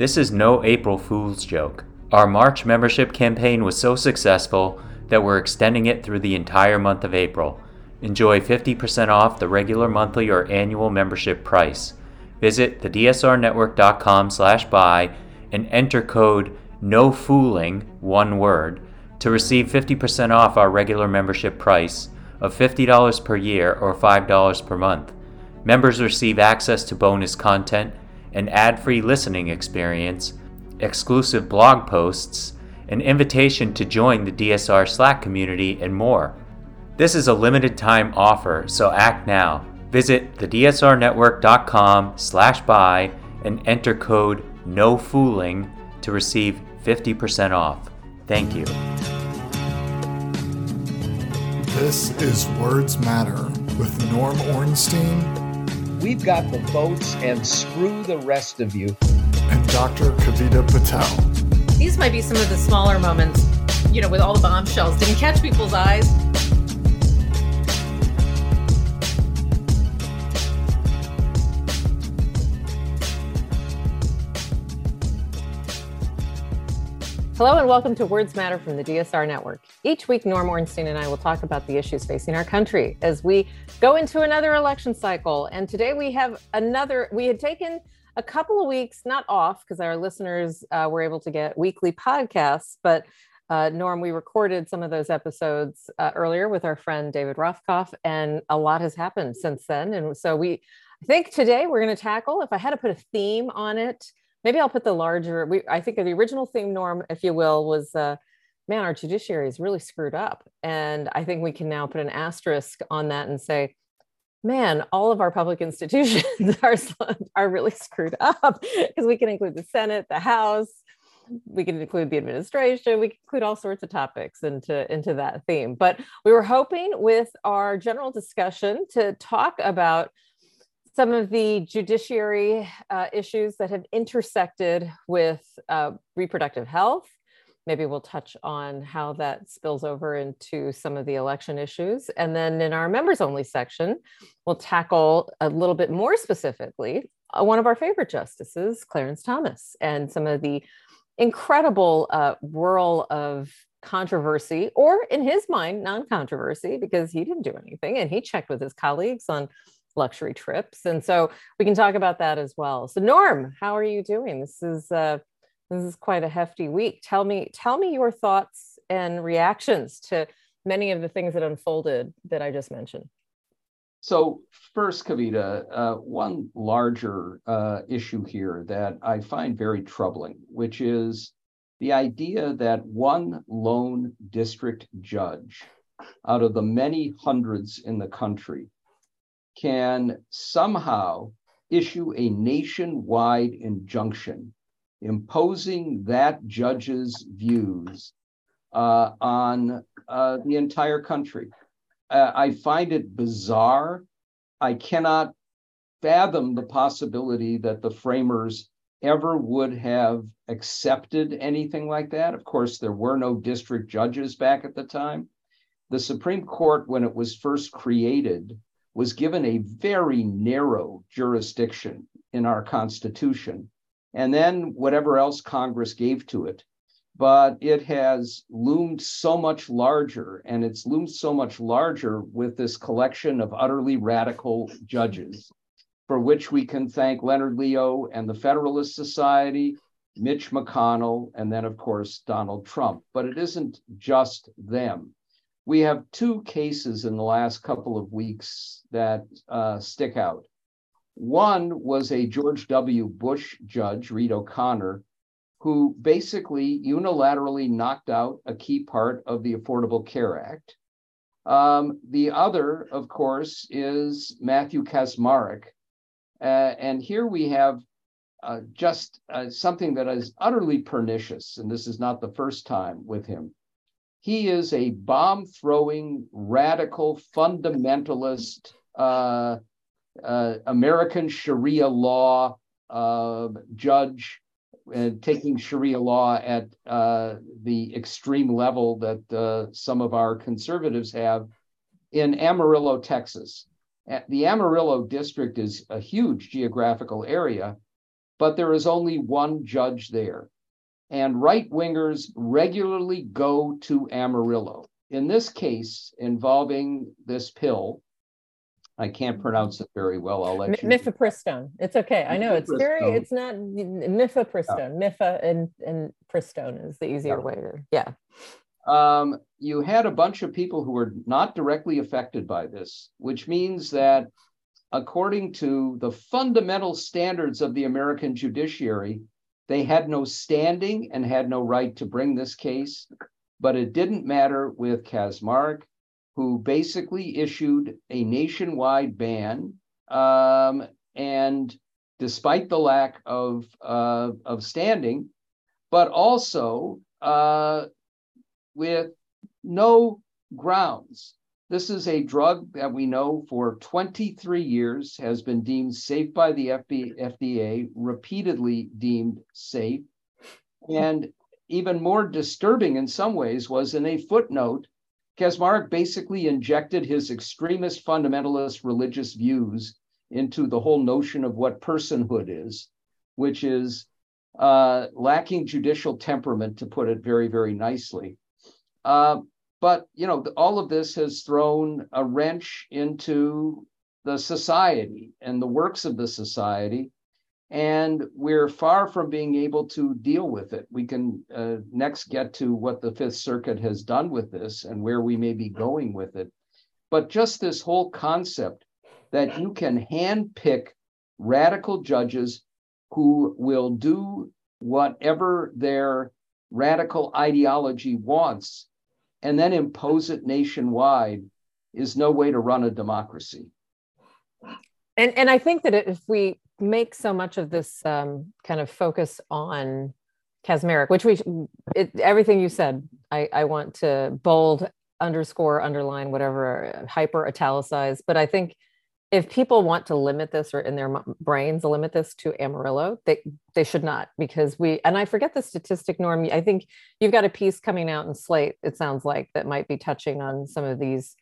This is no April Fool's joke. Our March membership campaign was so successful that we're extending it through the entire month of April. Enjoy 50% off the regular monthly or annual membership price. Visit thedsrnetwork.com slash buy and enter code NOFOOLING, one word, to receive 50% off our regular membership price of $50 per year or $5 per month. Members receive access to bonus content, an ad-free listening experience, exclusive blog posts, an invitation to join the DSR Slack community, and more. This is a limited time offer, so act now. Visit thedsrnetwork.com slash buy and enter code NOFOOLING to receive 50% off. Thank you. This is Words Matter with Norm Ornstein We've got the votes and screw the rest of you. And Dr. Kavita Patel. These might be some of the smaller moments, you know, with all the bombshells. Didn't catch people's eyes. Hello and welcome to Words Matter from the DSR Network. Each week, Norm Ornstein and I will talk about the issues facing our country as we go into another election cycle. And today we have another, we had taken a couple of weeks, not off, because our listeners uh, were able to get weekly podcasts, but uh, Norm, we recorded some of those episodes uh, earlier with our friend David Rothkopf, and a lot has happened since then. And so we, I think today we're going to tackle, if I had to put a theme on it, maybe I'll put the larger. We, I think the original theme, Norm, if you will, was uh, man, our judiciary is really screwed up, and I think we can now put an asterisk on that and say, man, all of our public institutions are are really screwed up because we can include the Senate, the House. We can include the administration. We can include all sorts of topics into, into that theme. But we were hoping with our general discussion to talk about some of the judiciary uh, issues that have intersected with uh, reproductive health. Maybe we'll touch on how that spills over into some of the election issues. And then in our members only section, we'll tackle a little bit more specifically uh, one of our favorite justices, Clarence Thomas, and some of the incredible uh, whirl of controversy, or in his mind, non controversy, because he didn't do anything and he checked with his colleagues on luxury trips. And so we can talk about that as well. So Norm, how are you doing? This is uh, this is quite a hefty week. Tell me, tell me your thoughts and reactions to many of the things that unfolded that I just mentioned. So first, Kavita, uh, one larger uh, issue here that I find very troubling, which is the idea that one lone district judge out of the many hundreds in the country can somehow issue a nationwide injunction imposing that judge's views uh, on uh, the entire country. Uh, I find it bizarre. I cannot fathom the possibility that the framers ever would have accepted anything like that. Of course, there were no district judges back at the time. The Supreme Court, when it was first created, was given a very narrow jurisdiction in our Constitution, and then whatever else Congress gave to it. But it has loomed so much larger, and it's loomed so much larger with this collection of utterly radical judges, for which we can thank Leonard Leo and the Federalist Society, Mitch McConnell, and then, of course, Donald Trump. But it isn't just them we have two cases in the last couple of weeks that uh, stick out. One was a George W. Bush judge, Reed O'Connor, who basically unilaterally knocked out a key part of the Affordable Care Act. Um, the other, of course, is Matthew Kacsmaryk. Uh, and here we have uh, just uh, something that is utterly pernicious, and this is not the first time with him. He is a bomb throwing, radical, fundamentalist, uh, uh, American Sharia law uh, judge, taking Sharia law at uh, the extreme level that uh, some of our conservatives have in Amarillo, Texas. The Amarillo district is a huge geographical area, but there is only one judge there. And right wingers regularly go to Amarillo. In this case, involving this pill, I can't pronounce it very well. I'll let M- you. Mifepristone. It's okay. I know it's very. It's not mifepristone. Yeah. Mifa and and pristone is the easier yeah. way to. Yeah. Um, you had a bunch of people who were not directly affected by this, which means that according to the fundamental standards of the American judiciary, they had no standing and had no right to bring this case. But it didn't matter with Kacsmaryk, who basically issued a nationwide ban. Um, and despite the lack of, uh, of standing, but also uh, with no grounds this is a drug that we know for 23 years has been deemed safe by the FDA, repeatedly deemed safe. And even more disturbing in some ways was in a footnote, Kacsmaryk basically injected his extremist fundamentalist religious views into the whole notion of what personhood is, which is uh, lacking judicial temperament, to put it very, very nicely. Uh, but you know, all of this has thrown a wrench into the society and the works of the society, and we're far from being able to deal with it. We can uh, next get to what the Fifth Circuit has done with this and where we may be going with it. But just this whole concept that you can handpick radical judges who will do whatever their radical ideology wants and then impose it nationwide is no way to run a democracy. And and I think that if we make so much of this um, kind of focus on Kacsmaryk, which we it, everything you said, I, I want to bold, underscore, underline, whatever, hyper italicize. But I think if people want to limit this or in their brains limit this to amarillo they they should not because we and i forget the statistic norm i think you've got a piece coming out in slate it sounds like that might be touching on some of these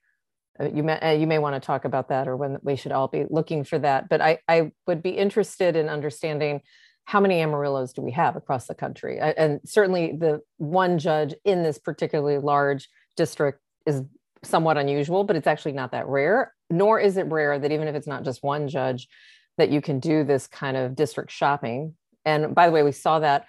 uh, you may uh, you may want to talk about that or when we should all be looking for that but i i would be interested in understanding how many amarillos do we have across the country and certainly the one judge in this particularly large district is somewhat unusual, but it's actually not that rare. Nor is it rare that even if it's not just one judge, that you can do this kind of district shopping. And by the way, we saw that.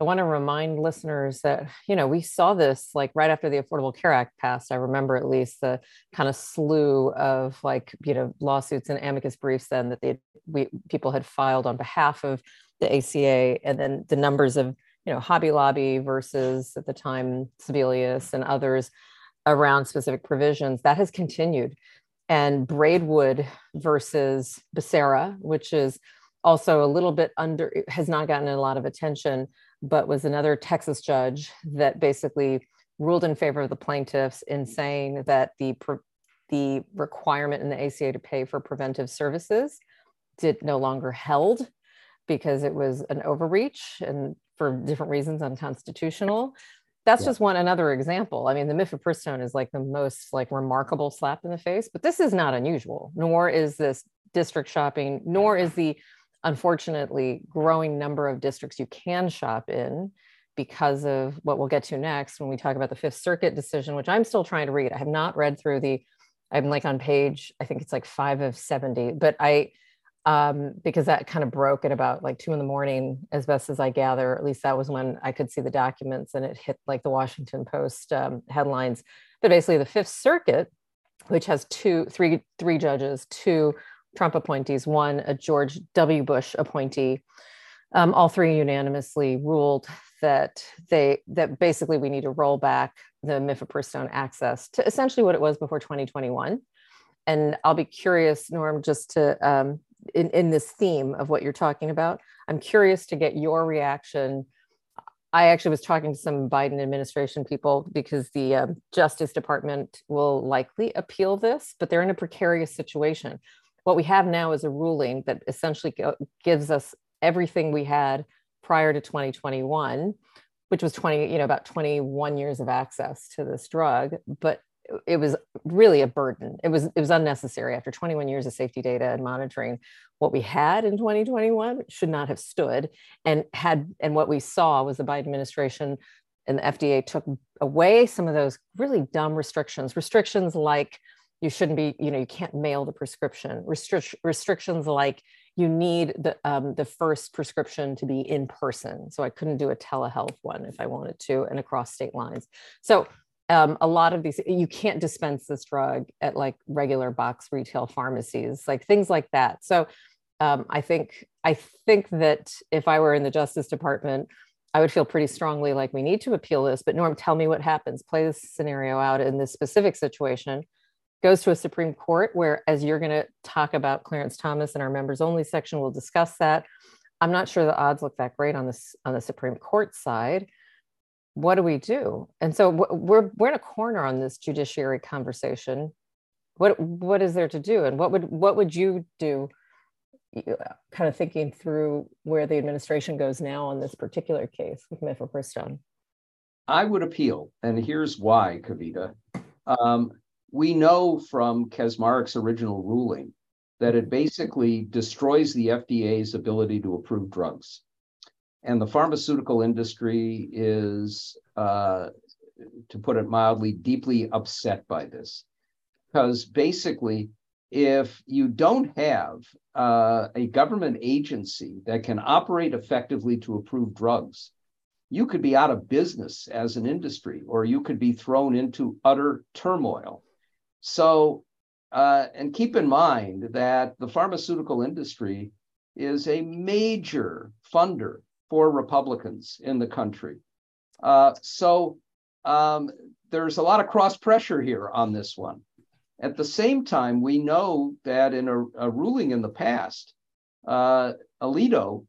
I want to remind listeners that, you know, we saw this like right after the Affordable Care Act passed. I remember at least the kind of slew of like, you know, lawsuits and amicus briefs then that they we people had filed on behalf of the ACA, and then the numbers of, you know, Hobby Lobby versus at the time Sebelius and others around specific provisions, that has continued. And Braidwood versus Becerra, which is also a little bit under, has not gotten a lot of attention, but was another Texas judge that basically ruled in favor of the plaintiffs in saying that the the requirement in the ACA to pay for preventive services did no longer held because it was an overreach and for different reasons unconstitutional that's yeah. just one another example. I mean, the mifepristone is like the most like remarkable slap in the face, but this is not unusual. Nor is this district shopping, nor is the unfortunately growing number of districts you can shop in because of what we'll get to next when we talk about the Fifth Circuit decision, which I'm still trying to read. I have not read through the. I'm like on page, I think it's like five of 70, but I um, because that kind of broke at about like two in the morning, as best as I gather. At least that was when I could see the documents, and it hit like the Washington Post um, headlines. But basically, the Fifth Circuit, which has two, three, three judges, two Trump appointees, one a George W. Bush appointee, um, all three unanimously ruled that they that basically we need to roll back the mifepristone access to essentially what it was before 2021. And I'll be curious, Norm, just to um, in, in this theme of what you're talking about. I'm curious to get your reaction. I actually was talking to some Biden administration people because the uh, Justice Department will likely appeal this, but they're in a precarious situation. What we have now is a ruling that essentially gives us everything we had prior to 2021, which was 20, you know, about 21 years of access to this drug. But it was really a burden. It was it was unnecessary after 21 years of safety data and monitoring. What we had in 2021 should not have stood, and had and what we saw was the Biden administration and the FDA took away some of those really dumb restrictions. Restrictions like you shouldn't be, you know, you can't mail the prescription. Restric- restrictions like you need the um, the first prescription to be in person. So I couldn't do a telehealth one if I wanted to, and across state lines. So um, a lot of these you can't dispense this drug at like regular box retail pharmacies like things like that. So um, i think i think that if i were in the justice department i would feel pretty strongly like we need to appeal this but norm tell me what happens. Play this scenario out in this specific situation. Goes to a supreme court where as you're going to talk about clarence thomas in our members only section we'll discuss that. I'm not sure the odds look that great on this on the supreme court side what do we do? And so we're we're in a corner on this judiciary conversation. What what is there to do, and what would what would you do? Kind of thinking through where the administration goes now on this particular case with mifepristone. I would appeal, and here's why, Kavita. Um, we know from Kacsmaryk's original ruling that it basically destroys the FDA's ability to approve drugs. And the pharmaceutical industry is, uh, to put it mildly, deeply upset by this. Because basically, if you don't have uh, a government agency that can operate effectively to approve drugs, you could be out of business as an industry, or you could be thrown into utter turmoil. So, uh, and keep in mind that the pharmaceutical industry is a major funder for Republicans in the country. Uh, so um, there's a lot of cross pressure here on this one. At the same time, we know that in a, a ruling in the past, uh, Alito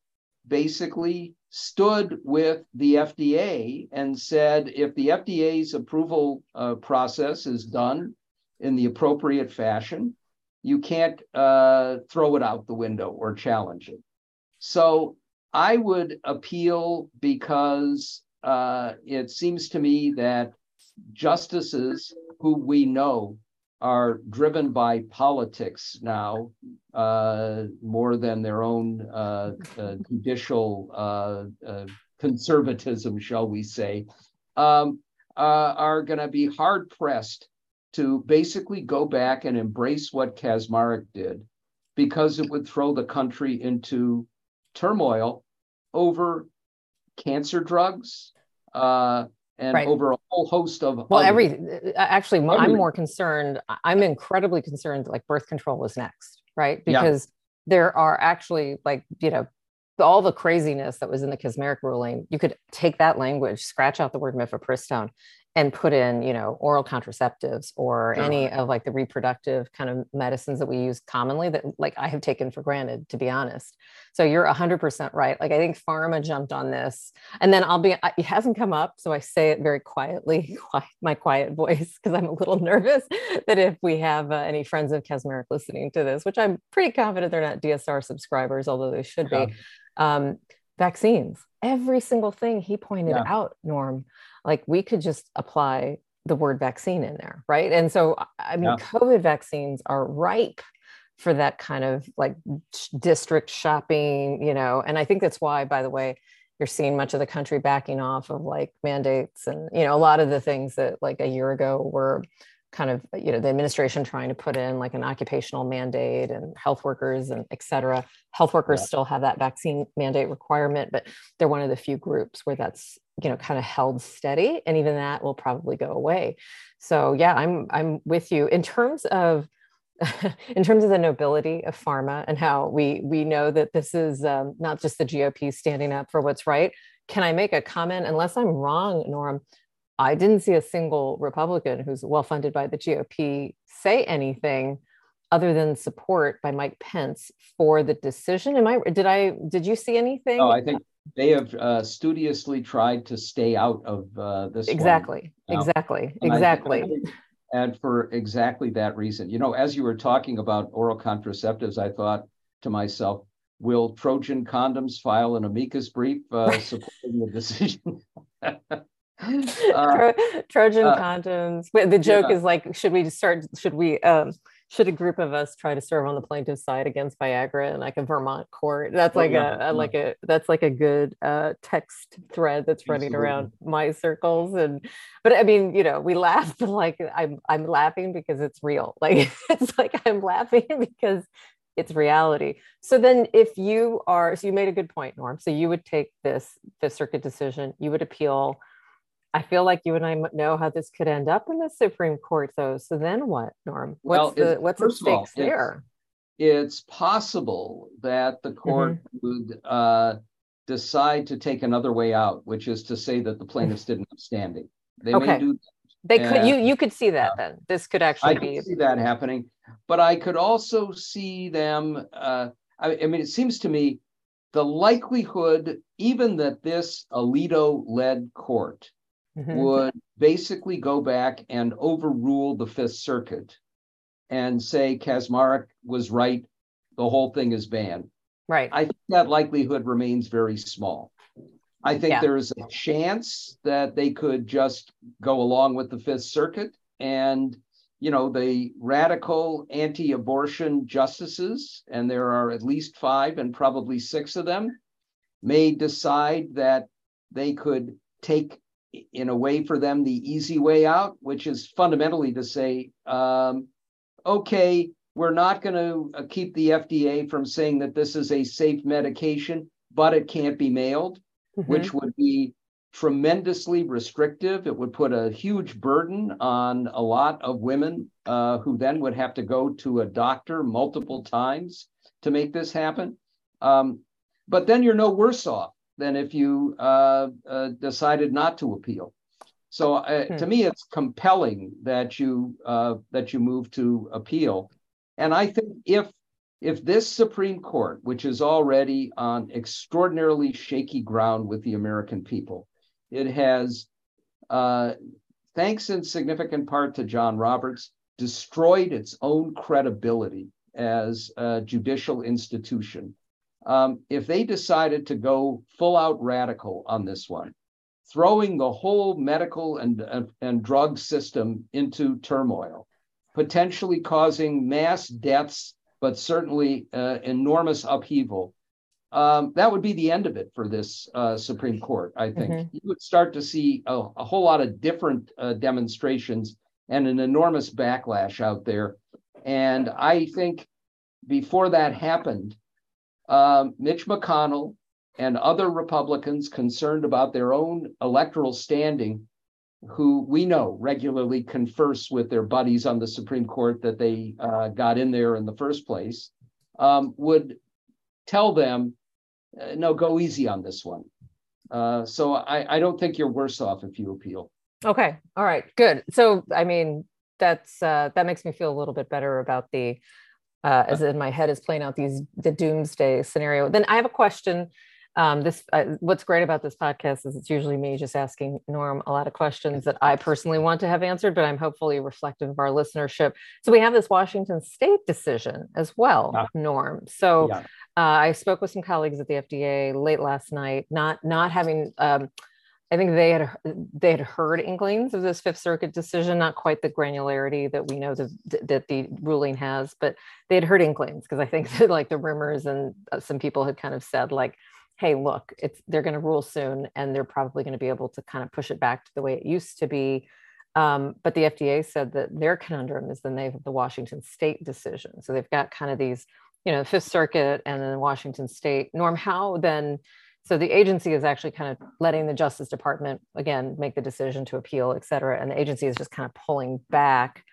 basically stood with the FDA and said if the FDA's approval uh, process is done in the appropriate fashion, you can't uh, throw it out the window or challenge it. So I would appeal because uh, it seems to me that justices who we know are driven by politics now uh, more than their own uh, uh judicial uh, uh, conservatism, shall we say, um, are going to be hard pressed to basically go back and embrace what Kacsmaryk did because it would throw the country into turmoil over cancer drugs uh, and right. over a whole host of well every uh, actually i'm more concerned i'm incredibly concerned like birth control was next right because yeah. there are actually like you know all the craziness that was in the Kacsmaryk ruling, you could take that language, scratch out the word mifepristone, and put in you know oral contraceptives or sure. any of like the reproductive kind of medicines that we use commonly that like i have taken for granted to be honest so you're 100% right like i think pharma jumped on this and then i'll be it hasn't come up so i say it very quietly my quiet voice because i'm a little nervous that if we have uh, any friends of Kacsmaryk listening to this which i'm pretty confident they're not dsr subscribers although they should yeah. be um, vaccines every single thing he pointed yeah. out norm like we could just apply the word vaccine in there, right? And so, I mean, yeah. COVID vaccines are ripe for that kind of like district shopping, you know. And I think that's why, by the way, you're seeing much of the country backing off of like mandates and, you know, a lot of the things that like a year ago were kind of you know the administration trying to put in like an occupational mandate and health workers and et cetera health workers yeah. still have that vaccine mandate requirement but they're one of the few groups where that's you know kind of held steady and even that will probably go away so yeah i'm i'm with you in terms of in terms of the nobility of pharma and how we we know that this is um, not just the gop standing up for what's right can i make a comment unless i'm wrong norm I didn't see a single Republican who's well funded by the GOP say anything other than support by Mike Pence for the decision. Am I did I did you see anything? Oh, I think they have uh, studiously tried to stay out of uh, this. Exactly, exactly, and exactly. and for exactly that reason, you know, as you were talking about oral contraceptives, I thought to myself, will Trojan condoms file an amicus brief uh, supporting the decision? uh, Trojan uh, condoms. The joke yeah. is like, should we start? Should we? Um, should a group of us try to serve on the plaintiff's side against Viagra in like a Vermont court? That's oh, like yeah, a, a like a that's like a good uh, text thread that's running Absolutely. around my circles. And but I mean, you know, we laugh, but like I'm I'm laughing because it's real. Like it's like I'm laughing because it's reality. So then if you are so you made a good point, Norm. So you would take this Fifth Circuit decision, you would appeal I feel like you and I know how this could end up in the Supreme Court, though. So then what, Norm? What's well, the what's all, there? It's, possible that the court mm-hmm. would uh, decide to take another way out, which is to say that the plaintiffs didn't have standing. They okay. may do. They and, could. You you could see that uh, then. This could actually I be. see that happening, but I could also see them. Uh, I, I mean, it seems to me the likelihood, even that this Alito-led court mm-hmm. would basically go back and overrule the Fifth Circuit and say Kacsmaryk was right, the whole thing is banned. Right. I think that likelihood remains very small. I think yeah. there's a chance that they could just go along with the Fifth Circuit and you know, the radical anti abortion justices, and there are at least five and probably six of them, may decide that they could take in a way for them the easy way out, which is fundamentally to say, um, okay, we're not going to uh, keep the FDA from saying that this is a safe medication, but it can't be mailed, mm-hmm. which would be tremendously restrictive. It would put a huge burden on a lot of women uh, who then would have to go to a doctor multiple times to make this happen. Um, but then you're no worse off than if you uh, uh, decided not to appeal. So uh, hmm. to me, it's compelling that you uh, that you move to appeal. And I think if if this Supreme Court, which is already on extraordinarily shaky ground with the American people, it has, uh, thanks in significant part to John Roberts, destroyed its own credibility as a judicial institution um, if they decided to go full out radical on this one, throwing the whole medical and, and, and drug system into turmoil, potentially causing mass deaths, but certainly uh, enormous upheaval, um, that would be the end of it for this uh, Supreme Court, I think. Mm-hmm. You would start to see a, a whole lot of different uh, demonstrations and an enormous backlash out there. And I think before that happened, um, Mitch McConnell and other Republicans concerned about their own electoral standing, who we know regularly converse with their buddies on the Supreme Court that they uh, got in there in the first place, um, would tell them, uh, no, go easy on this one. Uh, so I, I don't think you're worse off if you appeal. Okay. All right. Good. So I mean, that's uh, that makes me feel a little bit better about the uh, as in my head is playing out these the doomsday scenario. Then I have a question. Um, this uh, what's great about this podcast is it's usually me just asking Norm a lot of questions that I personally want to have answered, but I'm hopefully reflective of our listenership. So we have this Washington State decision as well, yeah. Norm. So yeah. uh, I spoke with some colleagues at the FDA late last night, not not having. Um, I think they had they had heard inklings of this Fifth Circuit decision, not quite the granularity that we know the, that the ruling has, but they had heard inklings because I think that like the rumors and uh, some people had kind of said like, "Hey, look, it's they're going to rule soon, and they're probably going to be able to kind of push it back to the way it used to be." Um, but the FDA said that their conundrum is then they have the Washington State decision, so they've got kind of these, you know, Fifth Circuit and then Washington State. Norm, how then? So the agency is actually kind of letting the Justice Department again make the decision to appeal, et cetera, and the agency is just kind of pulling back.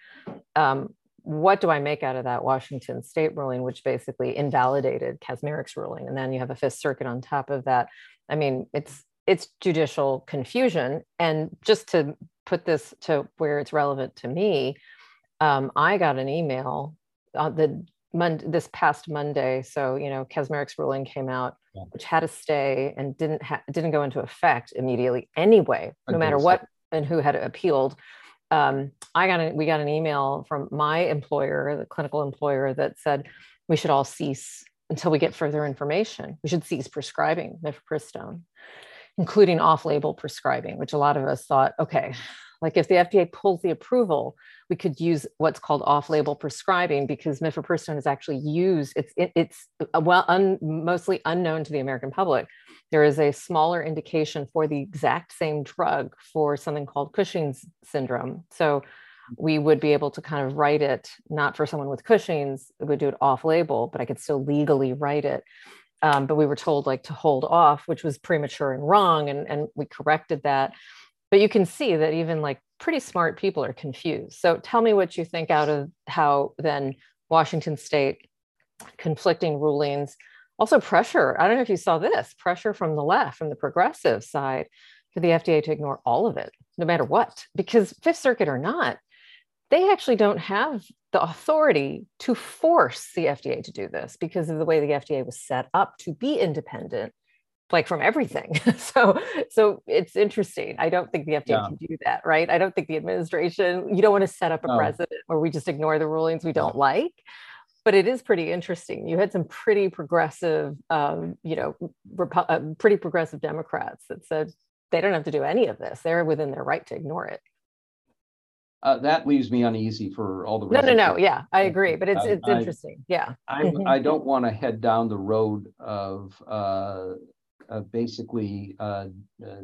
Um, what do I make out of that Washington State ruling, which basically invalidated Kacsmaryk's ruling, and then you have a Fifth Circuit on top of that? I mean, it's it's judicial confusion, and just to put this to where it's relevant to me, um, I got an email on the Monday, this past Monday. So you know, Kacsmaryk's ruling came out which had a stay and didn't ha- didn't go into effect immediately anyway, no matter what and who had appealed. Um, I got a, we got an email from my employer, the clinical employer, that said we should all cease until we get further information. We should cease prescribing mifepristone. including off-label prescribing, which a lot of us thought, okay, like if the FDA pulls the approval, we could use what's called off-label prescribing because mifepristone is actually used. It's it, it's well un, mostly unknown to the American public. There is a smaller indication for the exact same drug for something called Cushing's syndrome. So we would be able to kind of write it not for someone with Cushing's, we would do it off-label, but I could still legally write it. Um, but we were told like to hold off, which was premature and wrong, and and we corrected that. But you can see that even like pretty smart people are confused. So tell me what you think out of how then Washington State conflicting rulings, also pressure. I don't know if you saw this pressure from the left, from the progressive side, for the FDA to ignore all of it, no matter what, because Fifth Circuit or not, they actually don't have the authority to force the FDA to do this because of the way the FDA was set up to be independent like from everything. so so it's interesting. I don't think the FDA yeah. can do that, right? I don't think the administration, you don't want to set up a no. precedent where we just ignore the rulings we don't like. But it is pretty interesting. You had some pretty progressive, um, you know, Repu- uh, pretty progressive Democrats that said they don't have to do any of this. They're within their right to ignore it. Uh, that leaves me uneasy for all the. No, no, no. Yeah, I agree, but it's it's I, interesting. Yeah. I I don't want to head down the road of uh, basically, uh, uh,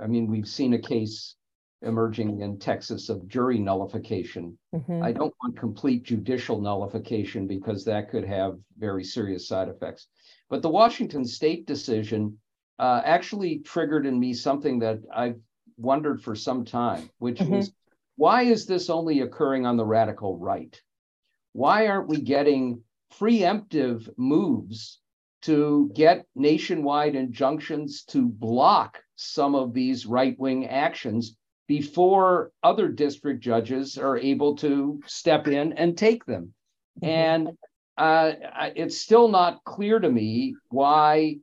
I mean, we've seen a case emerging in Texas of jury nullification. Mm-hmm. I don't want complete judicial nullification because that could have very serious side effects. But the Washington state decision uh, actually triggered in me something that I've wondered for some time, which mm-hmm. is why is this only occurring on the radical right? Why aren't we getting preemptive moves to get nationwide injunctions to block some of these right wing actions before other district judges are able to step in and take them. Mm-hmm. And uh, it's still not clear to me why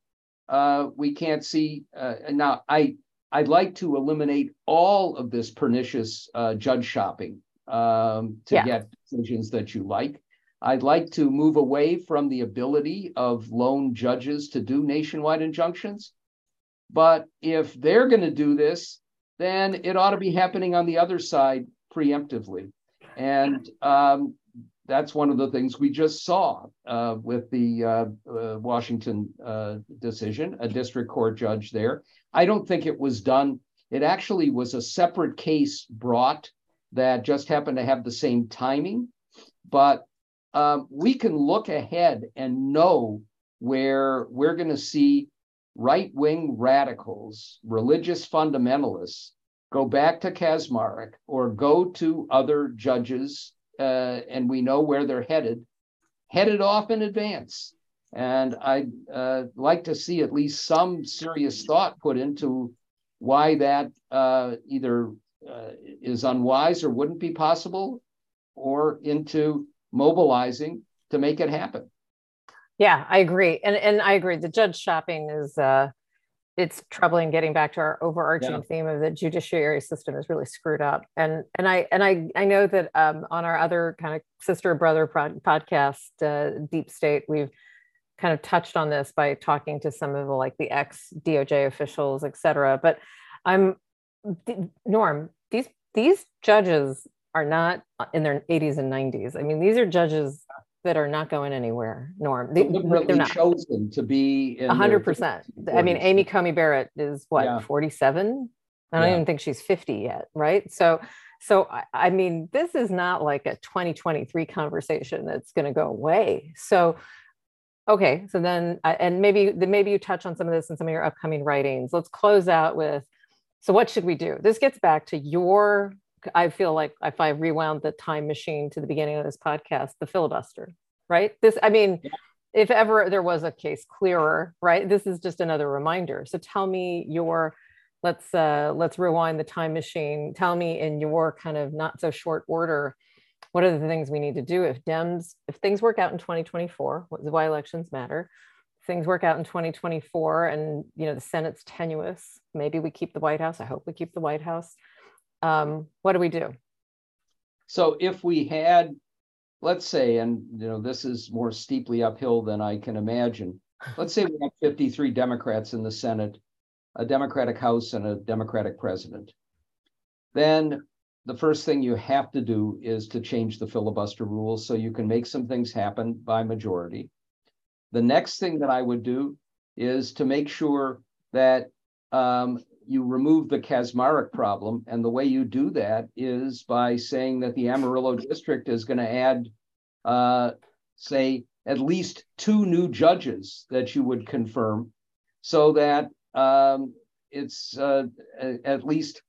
uh, we can't see. Uh, now, I I'd like to eliminate all of this pernicious uh, judge shopping um, to yeah. get decisions that you like. I'd like to move away from the ability of lone judges to do nationwide injunctions. But if they're going to do this, then it ought to be happening on the other side preemptively. And um, that's one of the things we just saw uh, with the uh, uh, Washington uh, decision, a district court judge there. I don't think it was done. It actually was a separate case brought that just happened to have the same timing. But um, we can look ahead and know where we're going to see right wing radicals, religious fundamentalists go back to Kacsmaryk or go to other judges, uh, and we know where they're headed, headed off in advance. And I'd uh, like to see at least some serious thought put into why that uh, either uh, is unwise or wouldn't be possible, or into mobilizing to make it happen. Yeah, I agree. And and I agree. The judge shopping is uh it's troubling getting back to our overarching yeah. theme of the judiciary system is really screwed up. And and I and I I know that um, on our other kind of sister brother podcast, uh, Deep State, we've kind of touched on this by talking to some of the like the ex DOJ officials, et cetera. But I'm Norm, these these judges are not uh, in their 80s and 90s. I mean, these are judges that are not going anywhere. Norm, they, are not chosen to be. hundred percent. I mean, Amy Coney Barrett is what yeah. 47. I don't yeah. even think she's 50 yet, right? So, so I, I mean, this is not like a 2023 conversation that's going to go away. So, okay, so then, uh, and maybe maybe you touch on some of this in some of your upcoming writings. Let's close out with. So, what should we do? This gets back to your I feel like if I rewound the time machine to the beginning of this podcast, the filibuster, right? This, I mean, yeah. if ever there was a case clearer, right? This is just another reminder. So tell me your, let's uh, let's rewind the time machine. Tell me in your kind of not so short order, what are the things we need to do if Dems, if things work out in 2024, why elections matter, things work out in 2024 and you know the senate's tenuous maybe we keep the white house i hope we keep the white house um, what do we do? So if we had, let's say, and you know, this is more steeply uphill than I can imagine. Let's say we have 53 Democrats in the Senate a Democratic House and a Democratic president, then the first thing you have to do is to change the filibuster rules so you can make some things happen by majority. The next thing that I would do is to make sure that um, you remove the Kacsmaryk problem. And the way you do that is by saying that the Amarillo district is going to add, uh, say, at least two new judges that you would confirm so that um, it's uh, at least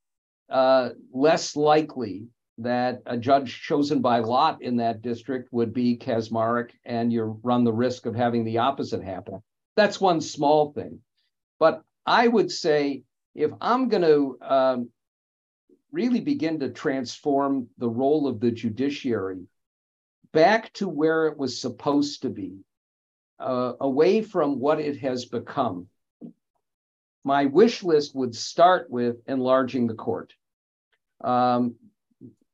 uh, less likely that a judge chosen by lot in that district would be Kacsmaryk and you run the risk of having the opposite happen. That's one small thing. But I would say if I'm going to um, really begin to transform the role of the judiciary back to where it was supposed to be, uh, away from what it has become, my wish list would start with enlarging the court. Um,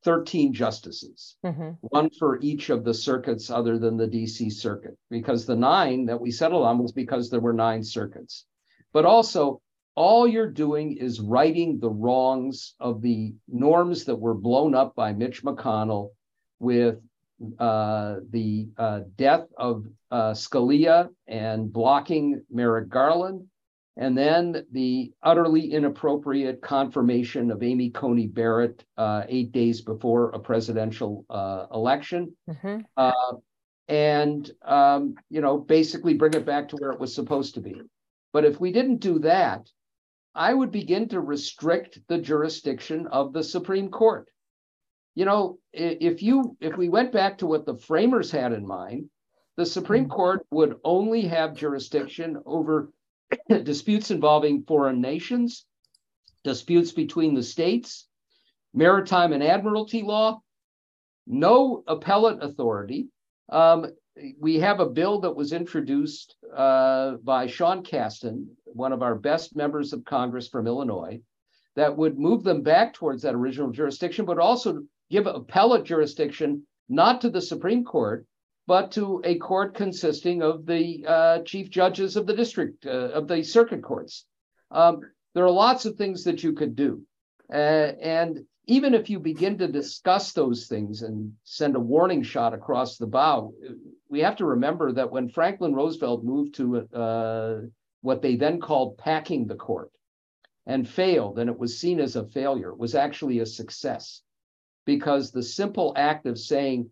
13 justices, mm-hmm. one for each of the circuits other than the DC circuit, because the nine that we settled on was because there were nine circuits. But also, all you're doing is righting the wrongs of the norms that were blown up by Mitch McConnell with uh, the uh, death of uh, Scalia and blocking Merrick Garland, and then the utterly inappropriate confirmation of Amy Coney Barrett uh, eight days before a presidential uh, election. Mm-hmm. Uh, and, um, you know, basically bring it back to where it was supposed to be. But if we didn't do that, I would begin to restrict the jurisdiction of the Supreme Court. You know, if you if we went back to what the framers had in mind, the Supreme mm-hmm. Court would only have jurisdiction over disputes involving foreign nations, disputes between the states, maritime and admiralty law, no appellate authority. Um, we have a bill that was introduced uh, by Sean Casten, one of our best members of Congress from Illinois, that would move them back towards that original jurisdiction, but also give appellate jurisdiction not to the Supreme Court, but to a court consisting of the uh, chief judges of the district, uh, of the circuit courts. Um, there are lots of things that you could do. Uh, and even if you begin to discuss those things and send a warning shot across the bow, we have to remember that when Franklin Roosevelt moved to uh, what they then called packing the court and failed, and it was seen as a failure, it was actually a success because the simple act of saying,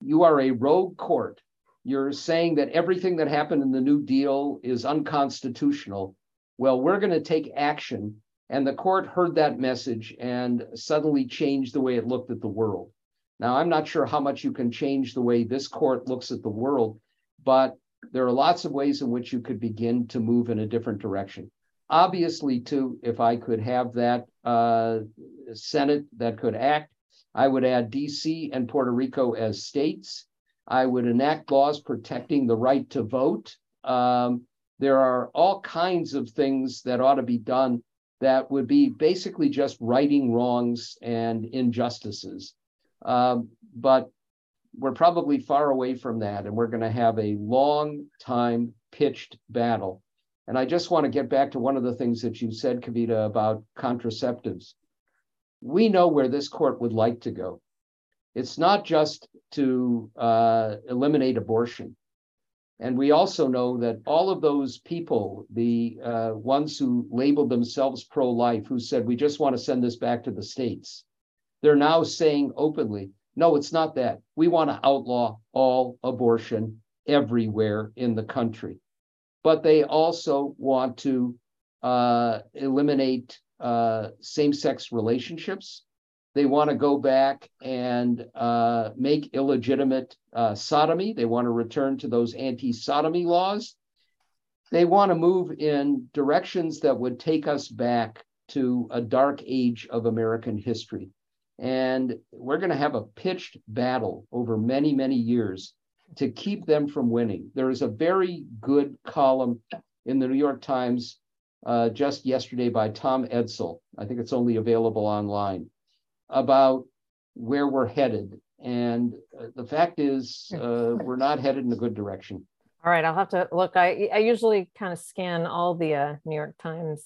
you are a rogue court. You're saying that everything that happened in the New Deal is unconstitutional. Well, we're going to take action. And the court heard that message and suddenly changed the way it looked at the world. Now, I'm not sure how much you can change the way this court looks at the world, but there are lots of ways in which you could begin to move in a different direction. Obviously, too, if I could have that uh, Senate that could act, I would add DC and Puerto Rico as states. I would enact laws protecting the right to vote. Um, there are all kinds of things that ought to be done that would be basically just righting wrongs and injustices. Um, but we're probably far away from that, and we're going to have a long time pitched battle. And I just want to get back to one of the things that you said, Kavita, about contraceptives we know where this court would like to go. It's not just to uh, eliminate abortion. And we also know that all of those people, the uh, ones who labeled themselves pro life, who said, we just want to send this back to the states, they're now saying openly, no, it's not that. We want to outlaw all abortion everywhere in the country. But they also want to uh, eliminate uh, same sex relationships. They want to go back and uh, make illegitimate uh, sodomy. They want to return to those anti sodomy laws. They want to move in directions that would take us back to a dark age of American history. And we're going to have a pitched battle over many, many years to keep them from winning. There is a very good column in the New York Times uh, just yesterday by Tom Edsall. I think it's only available online about where we're headed. And uh, the fact is, uh, we're not headed in a good direction. All right, I'll have to look. I, I usually kind of scan all the uh, New York Times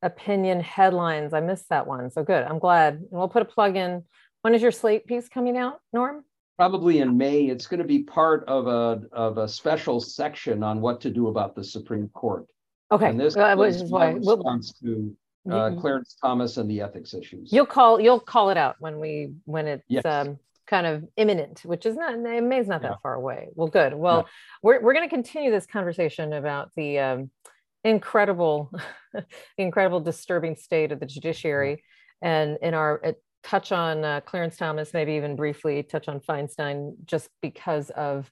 opinion headlines. I missed that one. So good. I'm glad. And we'll put a plug in. When is your slate piece coming out, Norm? Probably in May. It's going to be part of a of a special section on what to do about the Supreme Court. Okay. And this Uh, which is why we'll- to uh, Clarence Thomas and the ethics issues. You'll call you'll call it out when we when it's Yes. um, kind of imminent, which is not May's not Yeah. that far away. Well, good. Well, we're we're going to continue this conversation about the um, incredible, the incredible disturbing state of the judiciary, and in our uh, touch on uh, Clarence Thomas, maybe even briefly touch on Feinstein, just because of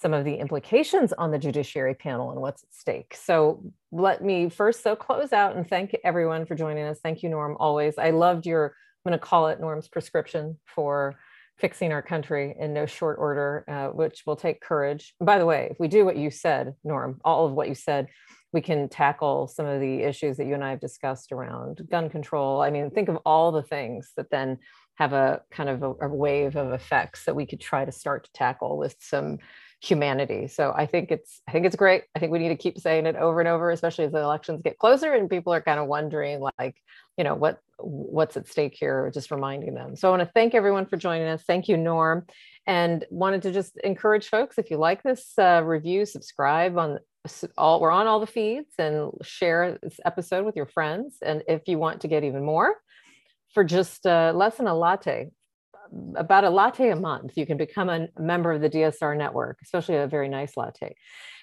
some of the implications on the judiciary panel and what's at stake. So let me first so close out and thank everyone for joining us. Thank you, Norm, always. I loved your, I'm going to call it Norm's prescription for fixing our country in no short order, uh, which will take courage. By the way, if we do what you said, Norm, all of what you said, we can tackle some of the issues that you and I have discussed around gun control. I mean, think of all the things that then have a kind of a, a wave of effects that we could try to start to tackle with some humanity. So I think it's I think it's great. I think we need to keep saying it over and over, especially as the elections get closer and people are kind of wondering like, you know, what what's at stake here, just reminding them. So I want to thank everyone for joining us. Thank you, Norm. And wanted to just encourage folks, if you like this uh, review, subscribe on all we're on all the feeds and share this episode with your friends. And if you want to get even more, for just uh, less than a latte, about a latte a month, you can become a member of the DSR network, especially a very nice latte.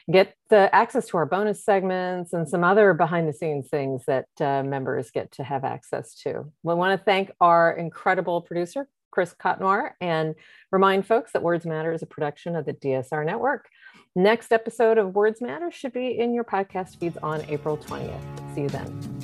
Get the access to our bonus segments and some other behind the scenes things that uh, members get to have access to. We want to thank our incredible producer, Chris Cotnoir, and remind folks that Words Matter is a production of the DSR network. Next episode of Words Matter should be in your podcast feeds on April 20th. See you then.